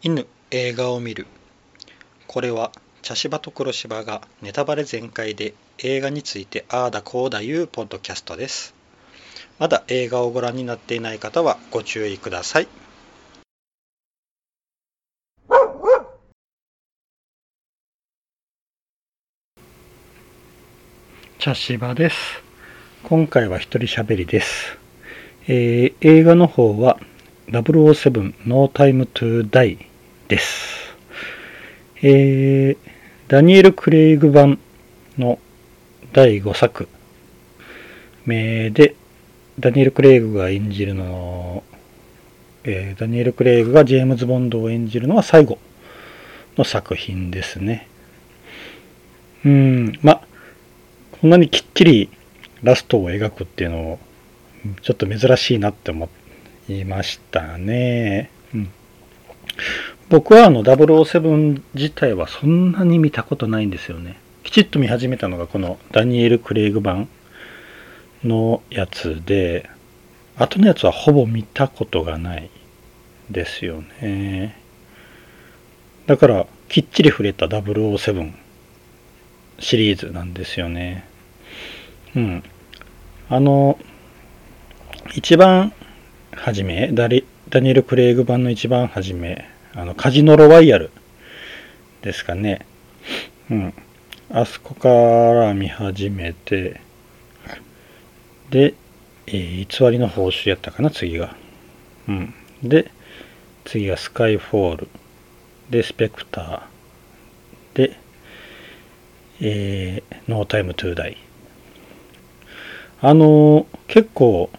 犬映画を見る。これは茶芝と黒芝がネタバレ全開で映画についてああだこうだいうポッドキャストです。まだ映画をご覧になっていない方はご注意ください。茶芝です。今回は一人喋りです、えー映画の方は007 No Time to Die です。えーダニエル・クレイグ版の第5作目で、ダニエル・クレイグが演じるの、えーダニエル・クレイグがジェームズ・ボンドを演じるのは最後の作品ですね。うん、ま、こんなにきっちりラストを描くっていうのを、ちょっと珍しいなって思いましたね。うん、僕はあの007自体はそんなに見たことないんですよね。きちっと見始めたのがこのダニエル・クレイグ版のやつで、後のやつはほぼ見たことがないですよね。だからきっちり触れた007シリーズなんですよね。うん。あの、一番初めダ、ダニエル・クレイグ版の一番初め、あの、カジノロワイヤルですかね。うん。あそこから見始めて、で、えー偽りの報酬やったかな、次が。うん。で、次がスカイフォール。で、スペクター。で、えー、ノータイムトゥーダイ。あのー結構、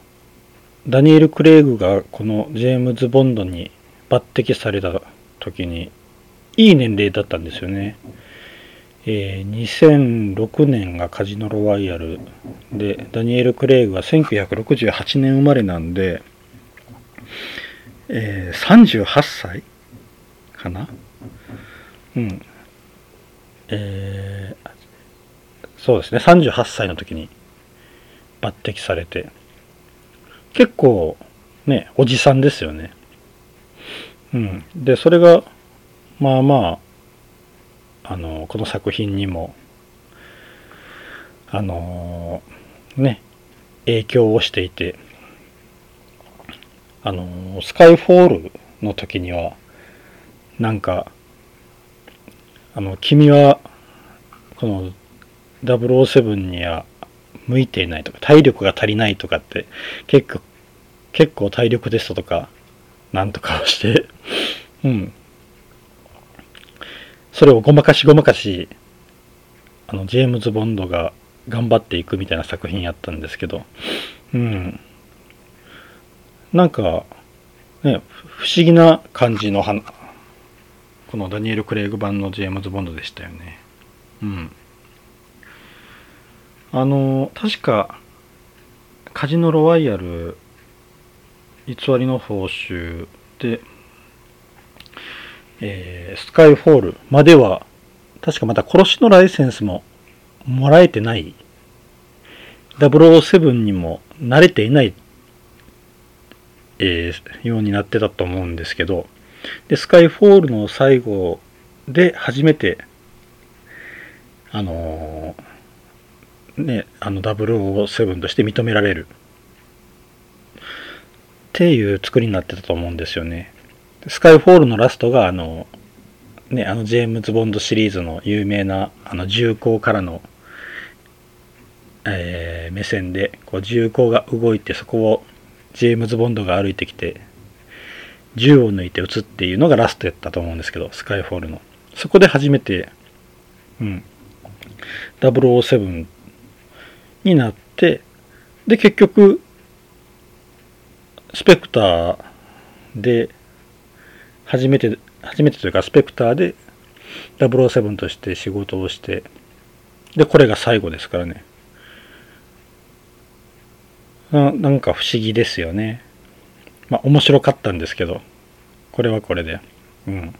ダニエル・クレイグがこのジェームズ・ボンドに抜擢された時に、いい年齢だったんですよね。えー2006年がカジノロワイヤルで、ダニエル・クレイグは1968年生まれなんで、えー38歳かな？うん。えーそうですね、38歳の時に抜擢されて、結構ね、おじさんですよね。うん。で、それが、まあまあ、あの、この作品にも、あのね、影響をしていて、あの、スカイフォールの時には、なんか、あの、君は、この007には向いていないとか、体力が足りないとかって、結構、結構体力テストとか、なんとかして、うん。それをごまかしごまかし、あの、ジェームズ・ボンドが頑張っていくみたいな作品やったんですけど、うん。なんか、ね、不思議な感じのはこのダニエル・クレイグ版のジェームズ・ボンドでしたよね。うん。あの、確か、カジノロワイヤル、偽りの報酬で、えースカイフォールまでは、確かまだ殺しのライセンスももらえてない、007にも慣れていない、えーようになってたと思うんですけど、で、スカイフォールの最後で初めて、あのーね、あの007として認められる。っていう作りになってたと思うんですよね。スカイフォールのラストがあの、ね、あのジェームズ・ボンドシリーズの有名なあの銃口からの、えー目線でこう銃口が動いてそこをジェームズ・ボンドが歩いてきて銃を抜いて撃つっていうのがラストやったと思うんですけどスカイフォールのそこで初めてうん007になってで結局スペクターで初めて初めてというかスペクターで007として仕事をしてでこれが最後ですからね。ななんか不思議ですよね。まあ面白かったんですけどこれはこれで。うん。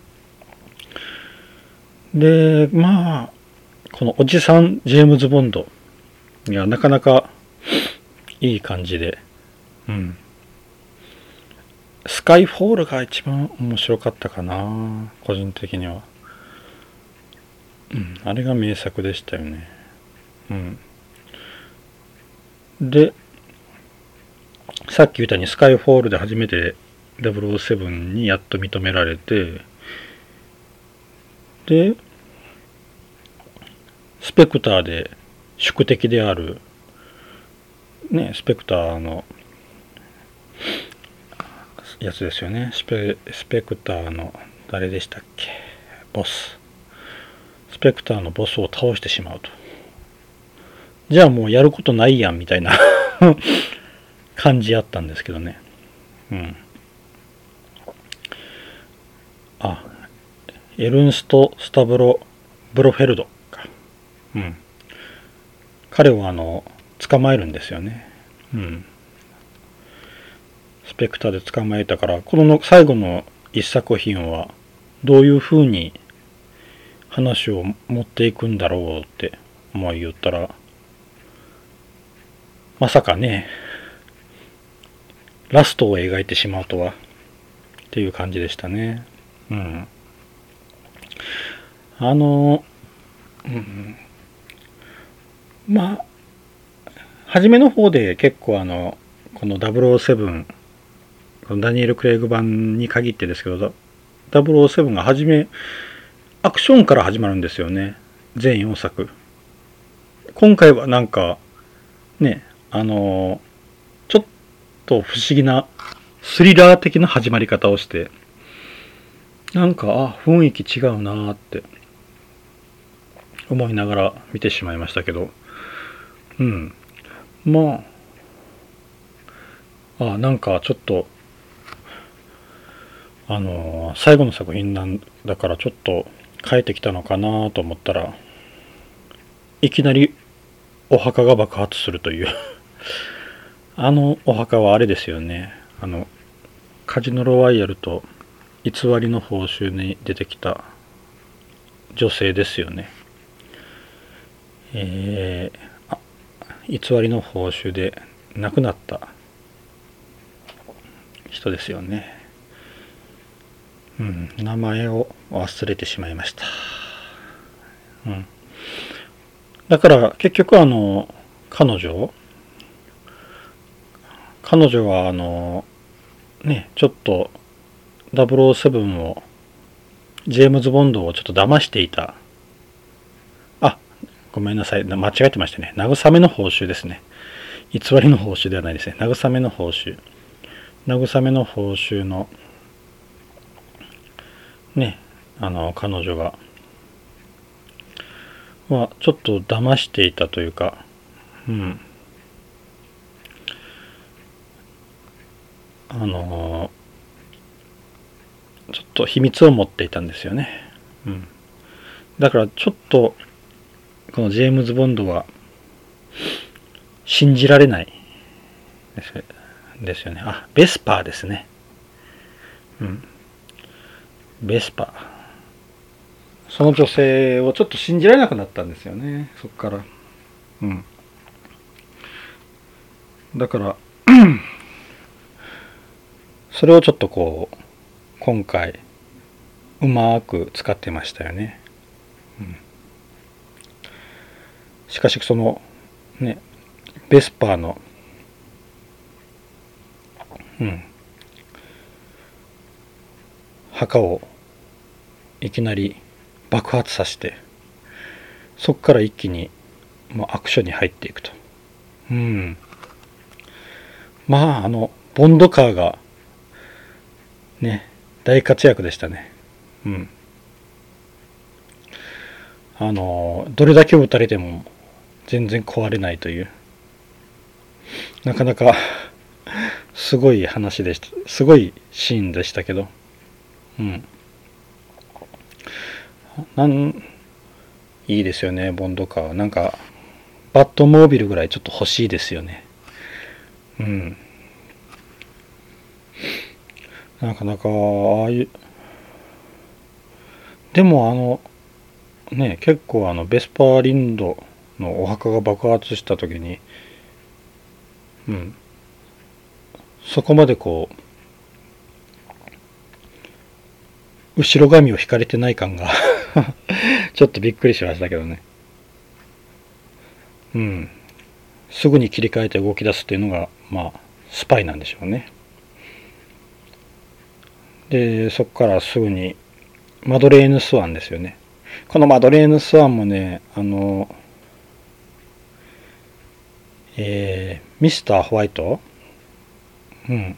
でまあこのおじさんジェームズ・ボンド。いやなかなかいい感じで。うん。スカイフォールが一番面白かったかな個人的には。うんあれが名作でしたよね。うん。でさっき言ったようにスカイフォールで初めて007にやっと認められてでスペクターで宿敵であるねスペクターのやつですよね。スペスペクターの誰でしたっけ？ボス。スペクターのボスを倒してしまうと。じゃあもうやることないやんみたいな 感じやったんですけどね。うん。あエルンスト・スタブロ・ブロフェルドか。うん。彼をあの捕まえるんですよね。うん。スペクターで捕まえたからこの最後の一作品はどういうふうに話を持っていくんだろうって思い言ったらまさかねラストを描いてしまうとはっていう感じでしたね。うん。あの、うん、まあ初めの方で結構あのこの007ダニエル・クレイグ版に限ってですけど、007が初め、アクションから始まるんですよね。全4作。今回はなんか、ね、あのちょっと不思議なスリラー的な始まり方をして、なんか、あ、雰囲気違うなーって思いながら見てしまいましたけど、うん。まあ、あ、なんかちょっとあの最後の作品なんだからちょっと変えてきたのかなと思ったらいきなりお墓が爆発するという。あのお墓はあれですよね。あのカジノロワイヤルと偽りの報酬に出てきた女性ですよね。えー、偽りの報酬で亡くなった人ですよね。うん、名前を忘れてしまいました。うん。だから結局あの、彼女彼女はあの、ね、ちょっと007を、ジェームズ・ボンドをちょっと騙していた。あ、ごめんなさい。間違えてましたね。慰めの報酬ですね。偽りの報酬ではないですね。慰めの報酬。慰めの報酬のねあの彼女がはちょっと騙していたというかうんあのちょっと秘密を持っていたんですよね。うん。だからちょっと、このジェームズ・ボンドは、信じられないですよね。あ、ベスパーですね。うん。ベスパ。その女性をちょっと信じられなくなったんですよね。そっから。うん。だから それをちょっとこう今回うまく使ってましたよね、うん、しかしそのねベスパーのうん。墓をいきなり爆発させてそこから一気にもうアクションに入っていくと。うん。まああのボンドカーがね大活躍でしたね。うん。あのどれだけ撃たれても全然壊れないという。なかなかすごい話でしたすごいシーンでしたけど。うん。なん、いいですよね、ボンドカー。なんか、バットモービルぐらいちょっと欲しいですよね。うん。なかなか、ああいう、でもあの、ね、結構あの、ベスパーリンドのお墓が爆発した時に、うん。そこまでこう、後ろ髪を引かれてない感が ちょっとびっくりしましたけどね。うん。すぐに切り替えて動き出すっていうのが、まあ、スパイなんでしょうね。で、そこからすぐに、マドレーヌ・スワンですよね。このマドレーヌ・スワンもね、あの、えー、ミスター・ホワイト？うん。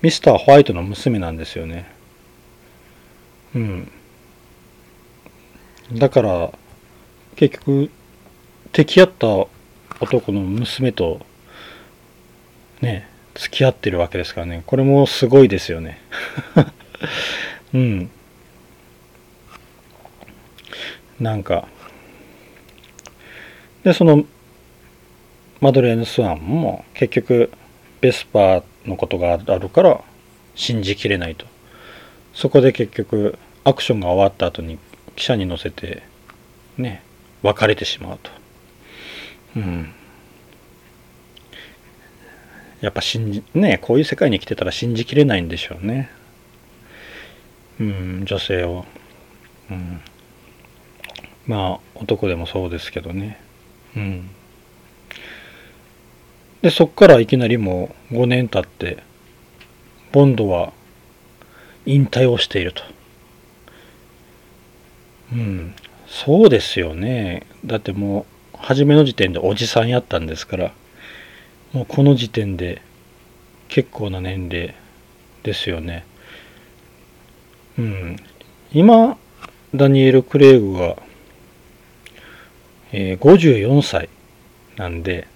ミスター・ホワイトの娘なんですよね。うん。だから、結局、敵合った男の娘と、ね、付き合ってるわけですからね。これもすごいですよね。うん。なんか、で、その、マドレーヌ・スワンも結局、ベスパーのことがあるから信じきれないと。そこで結局、アクションが終わった後に記者に乗せて、ね、別れてしまうと。うん。やっぱ信じ、ね、こういう世界に来てたら信じきれないんでしょうね。うん、女性を。うん。まあ、男でもそうですけどね。うん。で、そっからいきなりもう5年経って、ボンドは引退をしていると。うん。そうですよね。だってもう、初めの時点でおじさんやったんですから、もうこの時点で結構な年齢ですよね。うん。今、ダニエル・クレイグが、えー、54歳なんで、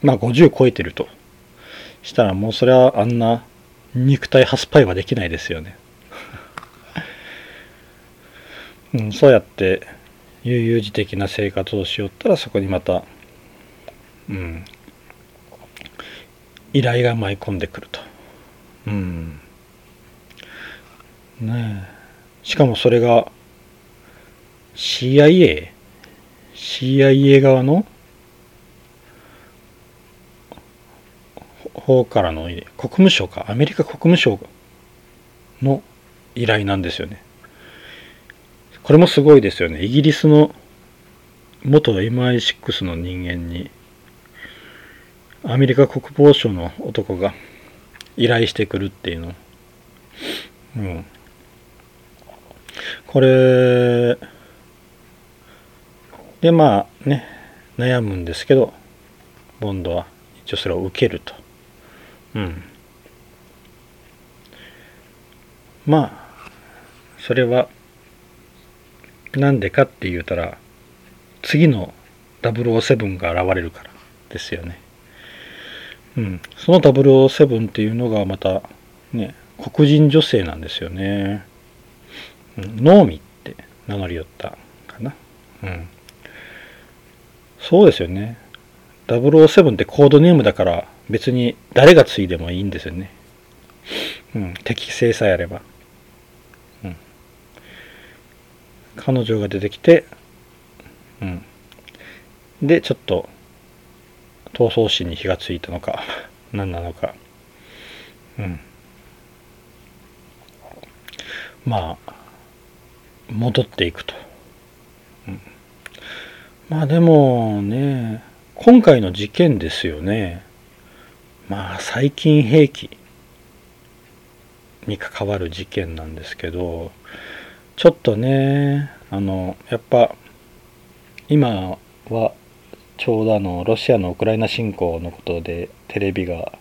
まあ50超えてると。したらもうそれはあんな肉体ハスパイはできないですよね。うん、そうやって悠々自適な生活をしよったらそこにまた、うん、依頼が舞い込んでくると。うん。ねえ。しかもそれが CIA、CIA 側の方からの国務省か、アメリカ国務省の依頼なんですよね。これもすごいですよね。イギリスの元 MI6 の人間にアメリカ国防省の男が依頼してくるっていうの。うん。これ、で、まあね、悩むんですけど、ボンドは一応それを受けると。まあ、それは、なんでかって言うたら、次の007が現れるからですよね。うん、その007っていうのがまたね黒人女性なんですよね、うん、ノーミって名乗り寄ったかな。うん。そうですよね。007ってコードネームだから別に誰が継いでもいいんですよね。うん適正さえあれば。うん。彼女が出てきてうん。でちょっと闘争心に火がついたのか 何なのか。うん。まあ戻っていくと、うん、まあでもね今回の事件ですよね。まあ最近兵器に関わる事件なんですけどちょっとねあのやっぱ今はちょうどあのロシアのウクライナ侵攻のことでテレビが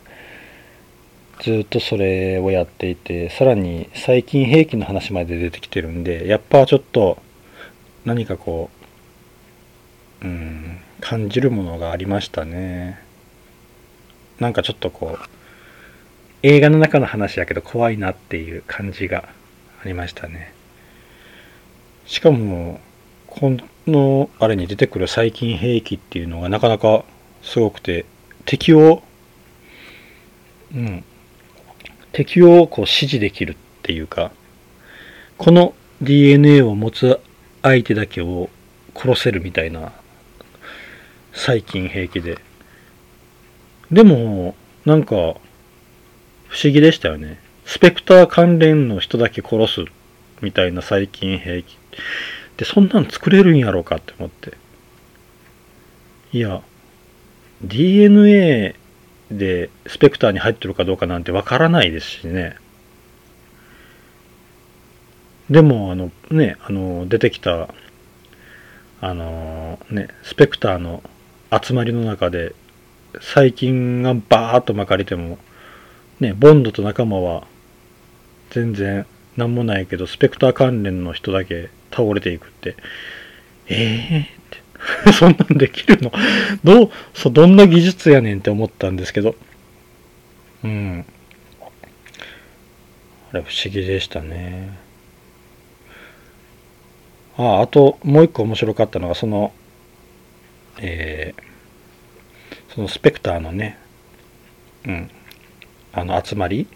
ずっとそれをやっていてさらに最近兵器の話まで出てきてるんでやっぱちょっと何かこううん感じるものがありましたね。なんかちょっとこう映画の中の話やけど怖いなっていう感じがありましたね。しかもこのあれに出てくる細菌兵器っていうのがなかなかすごくて敵をうん敵をこう指示できるっていうかこの DNA を持つ相手だけを殺せるみたいな細菌兵器で。でもなんか不思議でしたよね。スペクター関連の人だけ殺すみたいな細菌兵器。でそんなん作れるんやろうかって思って。いや DNA でスペクターに入ってるかどうかなんてわからないですしね。でもあのねあの出てきたあのねスペクターの集まりの中で細菌がバーッと巻かれてもねボンドと仲間は全然何もないけどスペクター関連の人だけ倒れていくってええー、って。そんなんできるの？どう？そどんな技術やねんって思ったんですけど。うん。あれ不思議でしたね。ああともう一個面白かったのがそのえー、そのスペクターのねうんあの集まり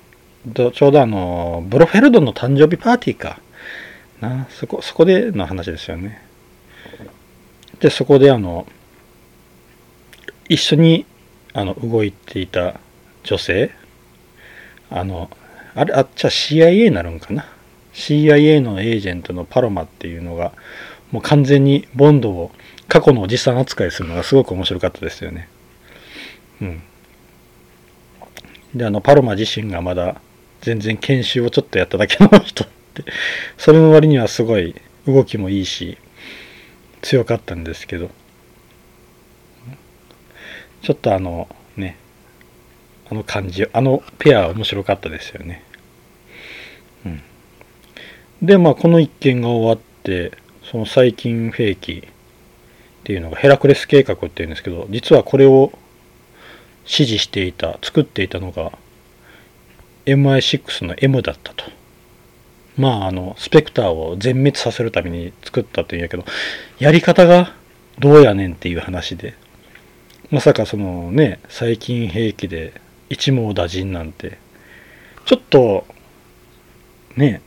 ちょうどあの、ブロフェルドの誕生日パーティーか。な、そこ、そこでの話ですよね。で、そこであの、一緒にあの動いていた女性、あの、あれ、あっちゃ CIA になるんかな。CIA のエージェントのパロマっていうのが、もう完全にボンドを過去のおじさん扱いするのがすごく面白かったですよね。うん。で、あの、パロマ自身がまだ全然研修をちょっとやっただけの人って、それの割にはすごい動きもいいし、強かったんですけど、ちょっとあのね、あの感じ、あのペア面白かったですよね。うん。で、まあこの一件が終わって、その細菌兵器っていうのがヘラクレス計画っていうんですけど、実はこれを指示していた、作っていたのが MI6 の M だったと。まあ、あの、スペクターを全滅させるために作ったっていうんやけど、やり方がどうやねんっていう話で、まさかそのね、細菌兵器で一網打尽なんて、ちょっと、ね、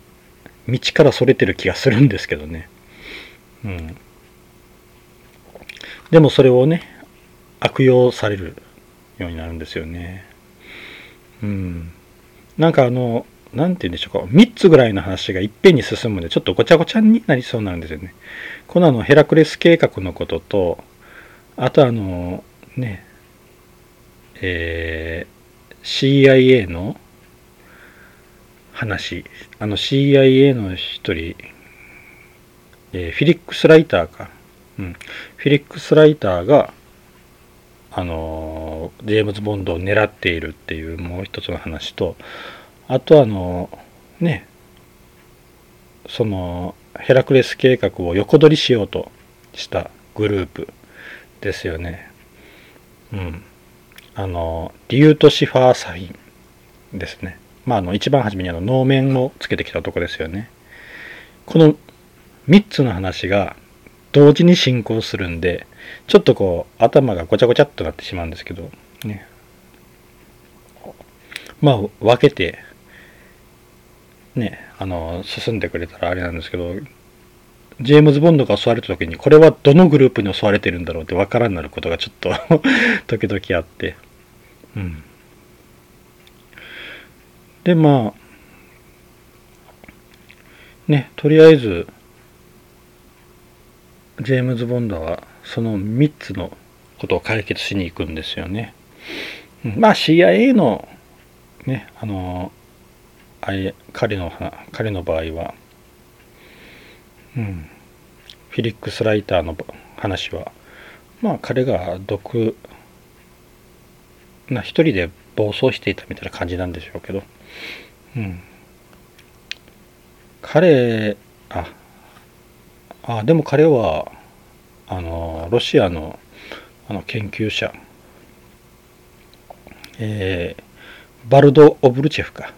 道からそれてる気がするんですけどね。うん。でもそれをね、悪用されるようになるんですよね。うん。なんかあの、なんて言うんでしょうか、3つぐらいの話がいっぺんに進むんで、ちょっとごちゃごちゃになりそうなんですよね。このあの、ヘラクレス計画のことと、あとあの、ね、えー、CIA の話、あの CIA の一人、えー、フィリックス・ライターか、うん、フィリックス・ライターが、あのジェームズ・ボンドを狙っているっていうもう一つの話とあとあのねそのヘラクレス計画を横取りしようとしたグループですよね。うん。あの、リュートシファーサフィンですね。まあ、あの、一番初めにあの、能面をつけてきたとこですよね。この3つの話が同時に進行するんで、ちょっとこう、頭がごちゃごちゃっとなってしまうんですけど、ね。まあ、分けて、ね、あの、進んでくれたらあれなんですけど、ジェームズ・ボンドが襲われた時に、これはどのグループに襲われてるんだろうって分からんなることがちょっと 時々あって。うん。で、まあ、ね、とりあえず、ジェームズ・ボンドはその3つのことを解決しに行くんですよね。まあ CIA のね、あの、あれ彼の彼の場合は、うん、フィリックス・ライターの話は、まあ彼が毒な一人で暴走していたみたいな感じなんでしょうけど、うん、彼ああでも彼はあのロシアのあの研究者、えー、バルド・オブルチェフか。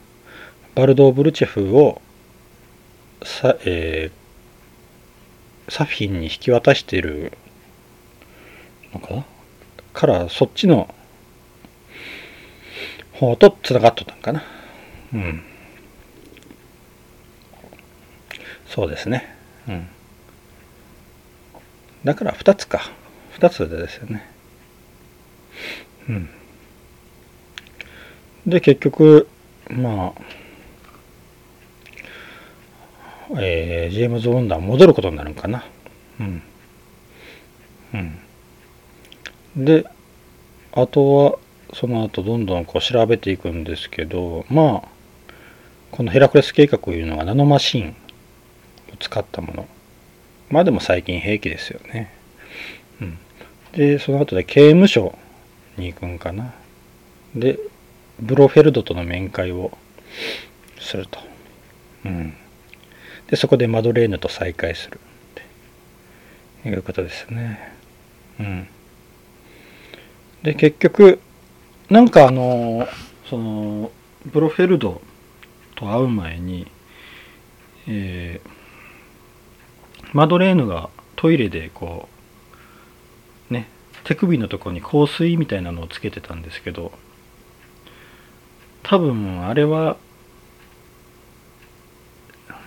バルド・オブルチェフをさ、えー、サフィンに引き渡しているのかな？からそっちの方とつながっとったんかな。うん。そうですね。うん。だから2つか2つでですよねうんで結局まあえー、ジェームズ・ボンドは戻ることになるんかな。うん。うん。で、あとは、その後どんどんこう調べていくんですけど、まあ、このヘラクレス計画いうのがナノマシンを使ったもの。まあでも最近兵器ですよね。うん。で、その後で刑務所に行くんかな。で、ブロフェルドとの面会をすると。うん。で、そこでマドレーヌと再会するっていうことですね。うん。で、結局、なんかあの、その、ブロフェルドと会う前に、えー、マドレーヌがトイレでこう、ね、手首のとこに香水みたいなのをつけてたんですけど、多分あれは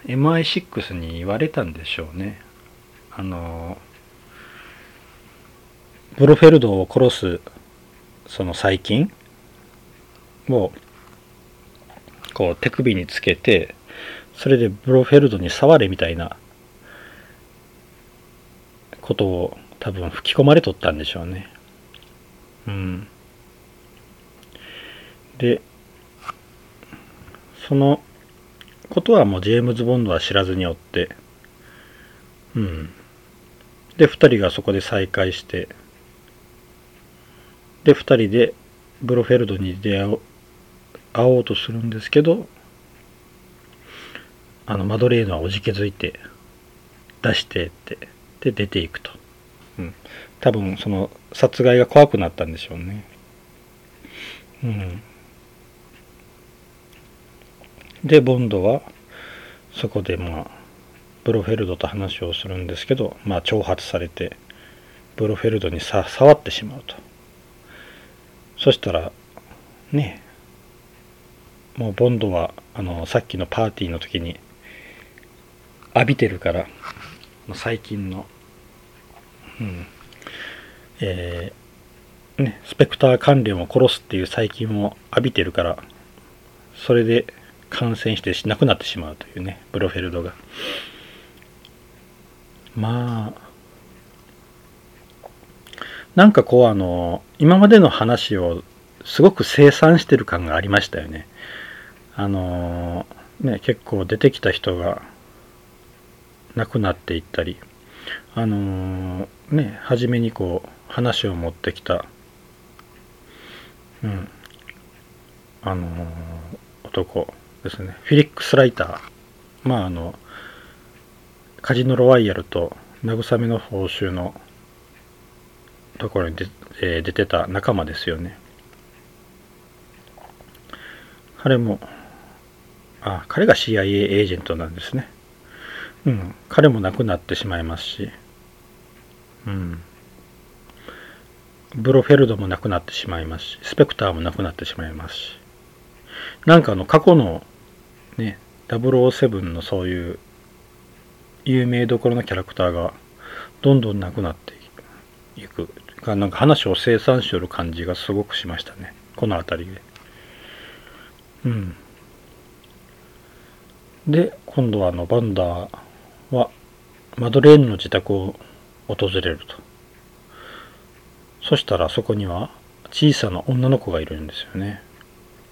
MI6 に言われたんでしょうね。あの、ブロフェルドを殺す、その細菌を、こう手首につけて、それでブロフェルドに触れみたいなことを多分吹き込まれとったんでしょうね。うん。で、そのことはもうジェームズ・ボンドは知らずにおって、うん。で、二人がそこで再会して、で、二人でブロフェルドに出会お会おうとするんですけど、あの、マドレーヌはおじけづいて、出してって、で、出ていくと。うん。多分、その、殺害が怖くなったんでしょうね。うん。でボンドはそこでまあブロフェルドと話をするんですけど、まあ、挑発されてブロフェルドにさ触ってしまうとそしたらねもうボンドはあのさっきのパーティーの時に浴びてるから最近の、うん。えーね、スペクター関連を殺すっていう細菌を浴びてるからそれで感染して亡くなってしまうというねブロフェルドが。まあなんかこうあの今までの話をすごく清算してる感がありましたよね。あのね結構出てきた人が亡くなっていったり。あのね初めにこう話を持ってきたうんあの男ですね。フィリックス・ライター。まああのカジノロワイヤルと慰めの報酬のところにえー、出てた仲間ですよね。彼もあ彼が CIA エージェントなんですね。うん彼も亡くなってしまいますしうんブロフェルドも亡くなってしまいますしスペクターも亡くなってしまいますしなんかあの過去のね、007のそういう有名どころのキャラクターがどんどんなくなっていく。なんか話を生産しよる感じがすごくしましたね。この辺りで。うん。で、今度はあのバンダーはマドレーヌの自宅を訪れると。そしたらそこには小さな女の子がいるんですよね。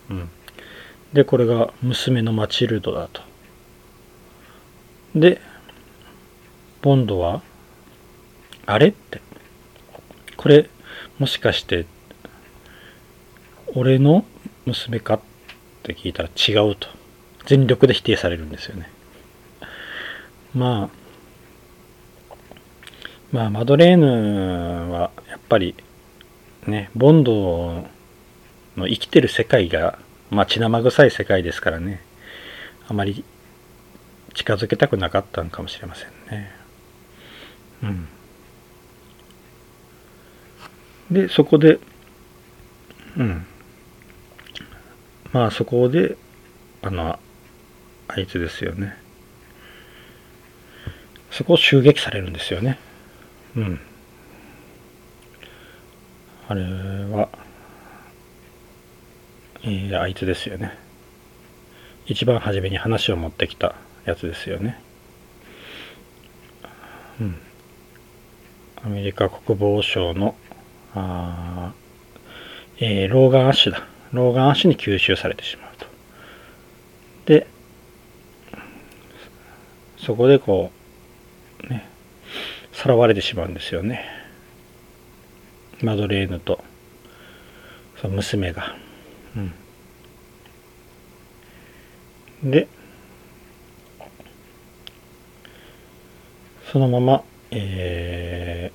うん。で、これが娘のマチルドだと。で、ボンドは、あれ？って、これ、もしかして、俺の娘か？って聞いたら違うと。全力で否定されるんですよね。まあ、まあ、マドレーヌは、やっぱり、ね、ボンドの生きてる世界がまあ血生臭い世界ですからねあまり近づけたくなかったのかもしれませんね。うん。でそこでうん。まあそこであのあいつですよね。そこを襲撃されるんですよね。うん。あれはえー、あいつですよね。一番初めに話を持ってきたやつですよね。うん。アメリカ国防省のあえー、ローガンアッシュだ。ローガンアッシュに吸収されてしまうと。でそこでこうね。さらわれてしまうんですよね。マドレーヌとその娘が。うん。でそのまま、え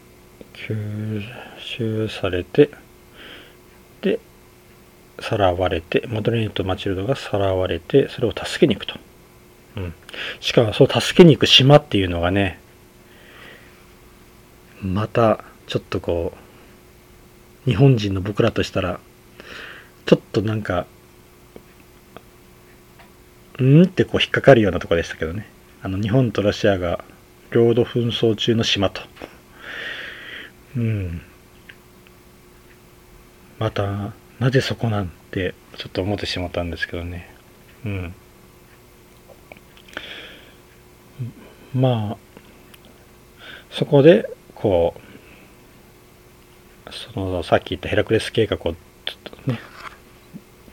ー、吸収されてでさらわれてマドレーヌとマチルドがさらわれてそれを助けに行くと、うん、しかもそう助けに行く島っていうのがねまたちょっとこう日本人の僕らとしたらちょっとなんかうんってこう引っかかるようなとこでしたけどね。あの日本とロシアが領土紛争中の島と。うん。またなぜそこなんてちょっと思ってしまったんですけどね。うん。まあそこでこうそのさっき言ったヘラクレス計画をね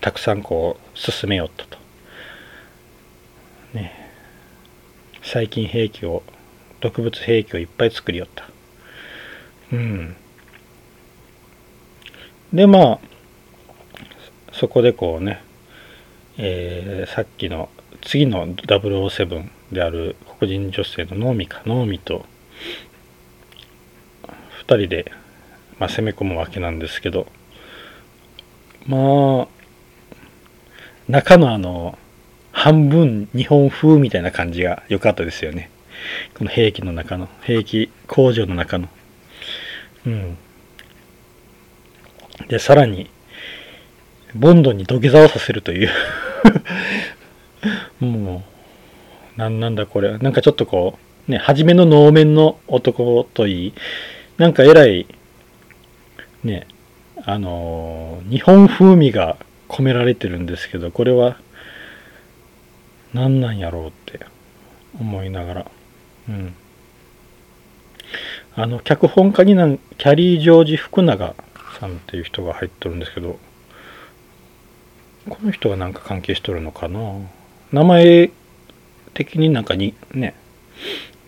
たくさんこう進めようとと。ね。最近兵器を毒物兵器をいっぱい作りよった。うん。でまあそこでこうね、えー、さっきの次の007である黒人女性のノーミかノーミと人で、まあ、攻め込むわけなんですけどまあ中のあの半分日本風みたいな感じが良かったですよね。この兵器の中の兵器工場の中の。うん。でさらにボンドに土下座をさせるという。もう、なんなんだこれ。なんかちょっとこう、ね、初めの能面の男といい、なんか偉い、ね、あのー、日本風味が込められてるんですけど、これは、何なんやろうって思いながら。うん。あの、脚本家になん、キャリー・ジョージ・福永さんっていう人が入っとるんですけど、この人がなんか関係しとるのかな？名前的になんかにね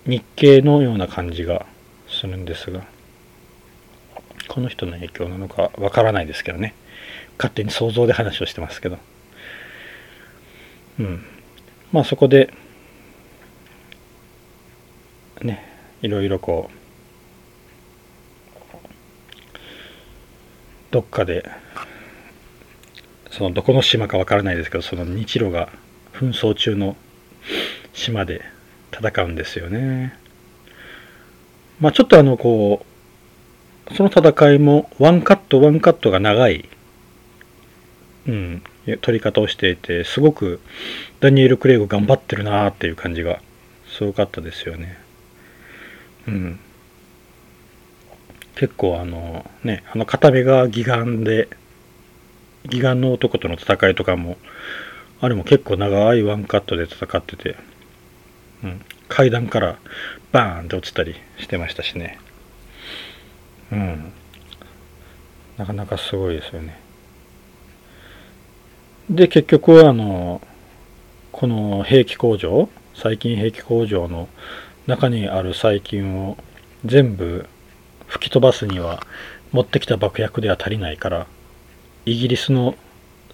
日系のような感じがするんですがこの人の影響なのかわからないですけどね。勝手に想像で話をしてますけど。うん。まあそこでねいろいろこうどっかでそのどこの島かわからないですけどその日露が紛争中の島で戦うんですよね。まあちょっとあのこうその戦いもワンカットワンカットが長い、うん、取り方をしていてすごくダニエル・クレイグ頑張ってるなーっていう感じがすごかったですよね。うん。結構あのねあの片目が義眼で義眼の男との戦いとかも、あれも結構長いワンカットで戦ってて、うん、階段からバーンって落ちたりしてましたしね。うん。なかなかすごいですよね。で、結局はあの、この兵器工場、細菌兵器工場の中にある細菌を全部吹き飛ばすには持ってきた爆薬では足りないからイギリスの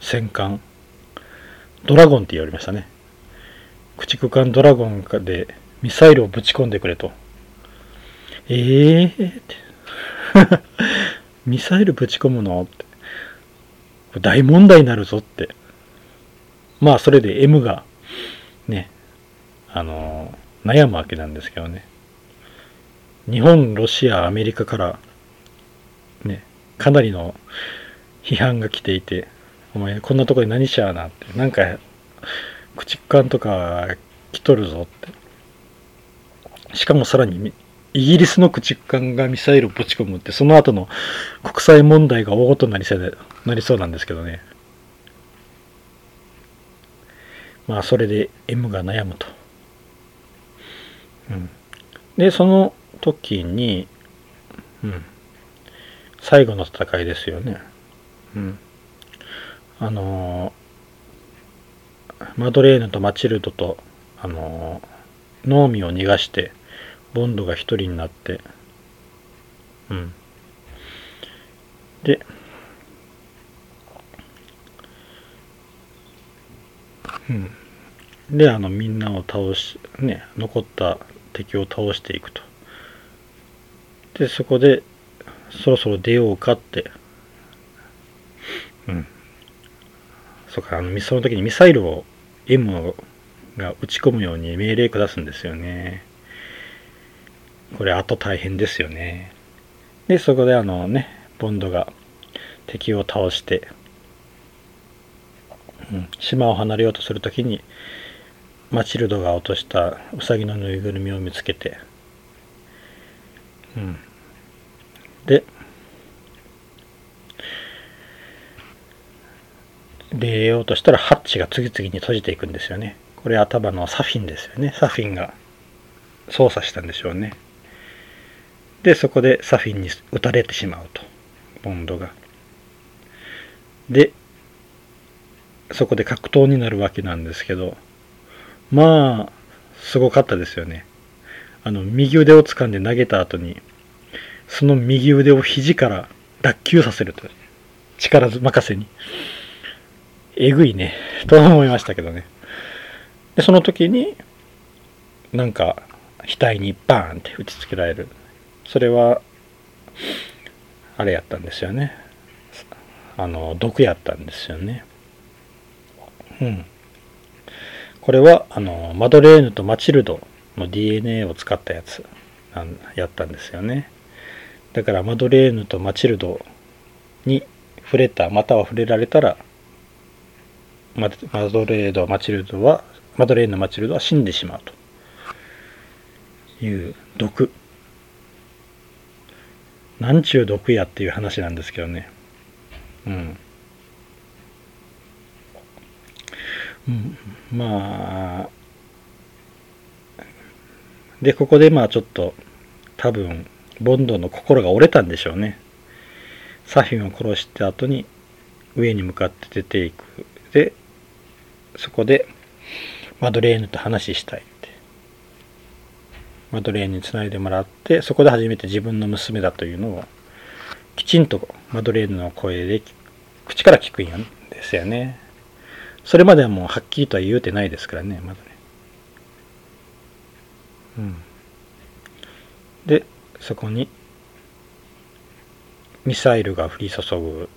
戦艦ドラゴンって言われましたね駆逐艦ドラゴンでミサイルをぶち込んでくれとええー、って ミサイルぶち込むの？って。大問題になるぞって。まあそれで M がねあの悩むわけなんですけどね。日本ロシアアメリカからねかなりの批判が来ていて、お前こんなとこで何しやなって、なんか、駆逐艦とか来とるぞって。しかもさらに、イギリスの駆逐艦がミサイルをぶち込むって、その後の国際問題が大ごとになりそうなりそうなんですけどね。まあ、それで M が悩むと。うん。で、その時に、うん、最後の戦いですよね。うん。あのマドレーヌとマチルドと、あのノーミを逃がして、ボンドが一人になって、うん。で、うん。で、あの、みんなを倒し、ね、残った敵を倒していくと。で、そこで、そろそろ出ようかって、うん。そうか、あの、その時にミサイルを M が打ち込むように命令下すんですよね。これ、あと大変ですよね。で、そこであのね、ボンドが敵を倒して、うん、島を離れようとするときに、マチルドが落としたウサギのぬいぐるみを見つけて、うん、で出ようとしたらハッチが次々に閉じていくんですよね。これ頭のサフィンですよね。サフィンが操作したんでしょうね。でそこでサフィンに撃たれてしまうとボンドがでそこで格闘になるわけなんですけどまあすごかったですよねあの右腕を掴んで投げた後にその右腕を肘から脱臼させると。力任せに。えぐいね。と思いましたけどね。で、その時に、なんか、額にバーンって打ちつけられる。それは、あれやったんですよね。あの、毒やったんですよね。うん。これは、あの、マドレーヌとマチルドの DNA を使ったやつやったんですよね。だからマドレーヌとマチルドに触れたまたは触れられたらマドレードマチルドはマドレーヌマチルドは死んでしまうという毒なんちゅう毒やっていう話なんですけどねうん、うん、まあでここでまあちょっと多分ボンドの心が折れたんでしょうね。サフィンを殺した後に上に向かって出ていく。で、そこでマドレーヌと話したい。マドレーヌにつないでもらって、そこで初めて自分の娘だというのをきちんとマドレーヌの声で口から聞くんですよね。それまではもうはっきりとは言うてないですからね、まだね。うん。で、そこにミサイルが降り注ぐ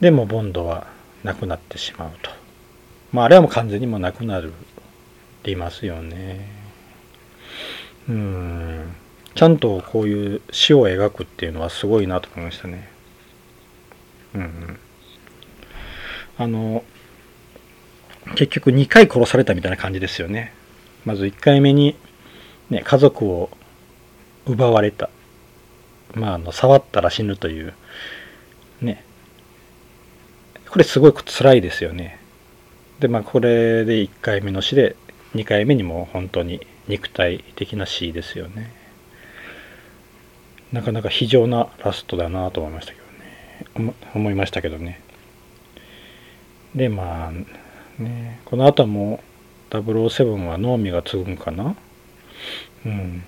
でもボンドはなくなってしまうとまああれはもう完全にもうなくなるっていますよねうんちゃんとこういう死を描くっていうのはすごいなと思いましたねうんあの結局2回殺されたみたいな感じですよねまず1回目にね、家族を奪われた。まあ、あの、触ったら死ぬという、ね。これすごい辛いですよね。で、まあ、これで1回目の死で、2回目にも本当に肉体的な死ですよね。なかなか非常なラストだなと思いましたけどね。思いましたけどね。で、まあ、ね、この後も007はノーミが継ぐんかな？うん、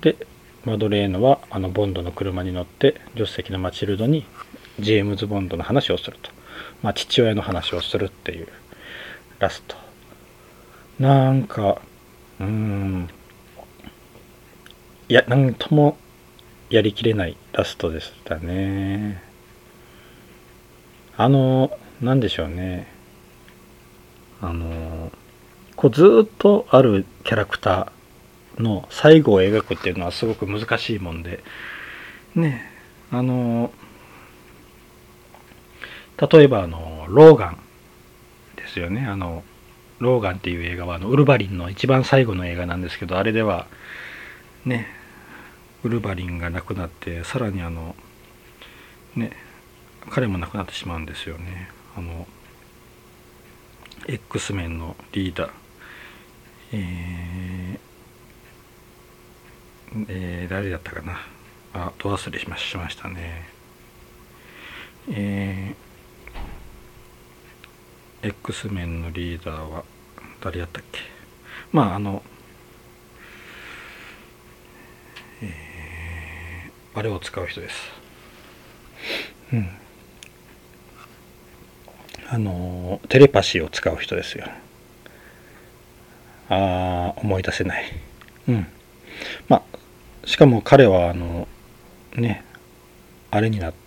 でマドレーヌはあのボンドの車に乗って助手席のマチルドにジェームズ・ボンドの話をすると、まあ、父親の話をするっていうラスト。なんかうん。いやなんともやりきれないラストでしたね。あのなんでしょうね。あのこうずっとあるキャラクターの最後を描くっていうのはすごく難しいもんで。ねあの例えばあのローガン。ですよね。あのローガンっていう映画はあのウルヴァリンの一番最後の映画なんですけどあれではねウルヴァリンが亡くなってさらにあのね彼も亡くなってしまうんですよね。あの X メンのリーダー。えー、えー、誰だったかな。あど忘れしましたね。えー、X メンのリーダーは誰やったっけ？まああのえー、あれを使う人です。うん。あのテレパシーを使う人ですよ。ああ思い出せない。うん。まあしかも彼はあのねあれになって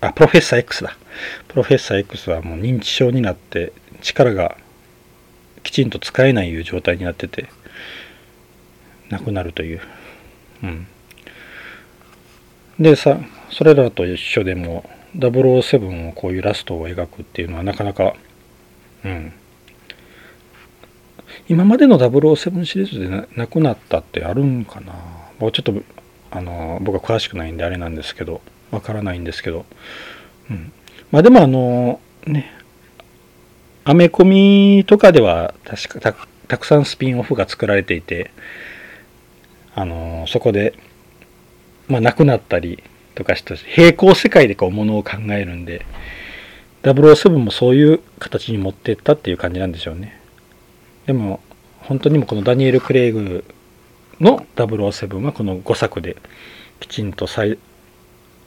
あプロフェッサー X だ。プロフェッサー X はもう認知症になって力がきちんと使えないいう状態になってて亡くなるという。うん。でさそれらと一緒でも007をこういうラストを描くっていうのはなかなかうん。今までの007シリーズでなくなったってあるんかな。もうちょっとあの僕は詳しくないんであれなんですけど。わからないんですけど、うん、まあでもあのねアメコミとかでは確かたくさんスピンオフが作られていてあのそこでまあ亡くなったりとかした平行世界でこうものを考えるんで007もそういう形に持っていったっていう感じなんでしょうね。でも本当にもこのダニエル・クレイグの007はこの5作できちんと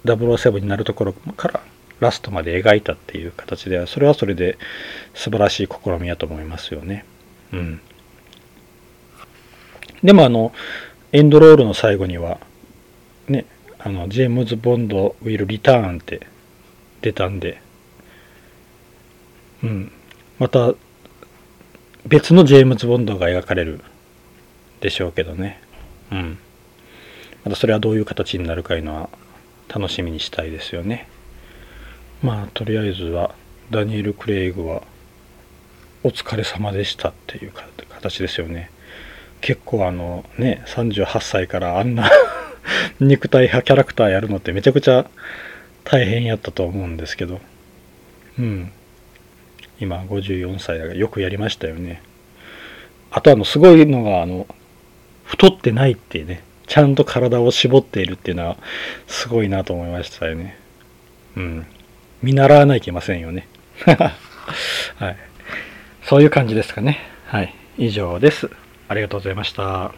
007になるところからラストまで描いたっていう形ではそれはそれで素晴らしい試みやと思いますよね。うん。でもあのエンドロールの最後にはねあのジェームズ・ボンド・ウィル・リターンって出たんでうんまた別のジェームズ・ボンドが描かれるでしょうけどね。うん。またそれはどういう形になるかいうのは楽しみにしたいですよね。まあ、とりあえずは、ダニエル・クレイグは、お疲れ様でしたっていう形ですよね。結構あの、ね、38歳からあんな 肉体派キャラクターやるのってめちゃくちゃ大変やったと思うんですけど、うん。今54歳だからよくやりましたよね。あとあの、すごいのが、あの、太ってないってね、ちゃんと体を絞っているっていうのは、すごいなと思いましたよね。うん。見習わないといけませんよね。はい。そういう感じですかね。はい。以上です。ありがとうございました。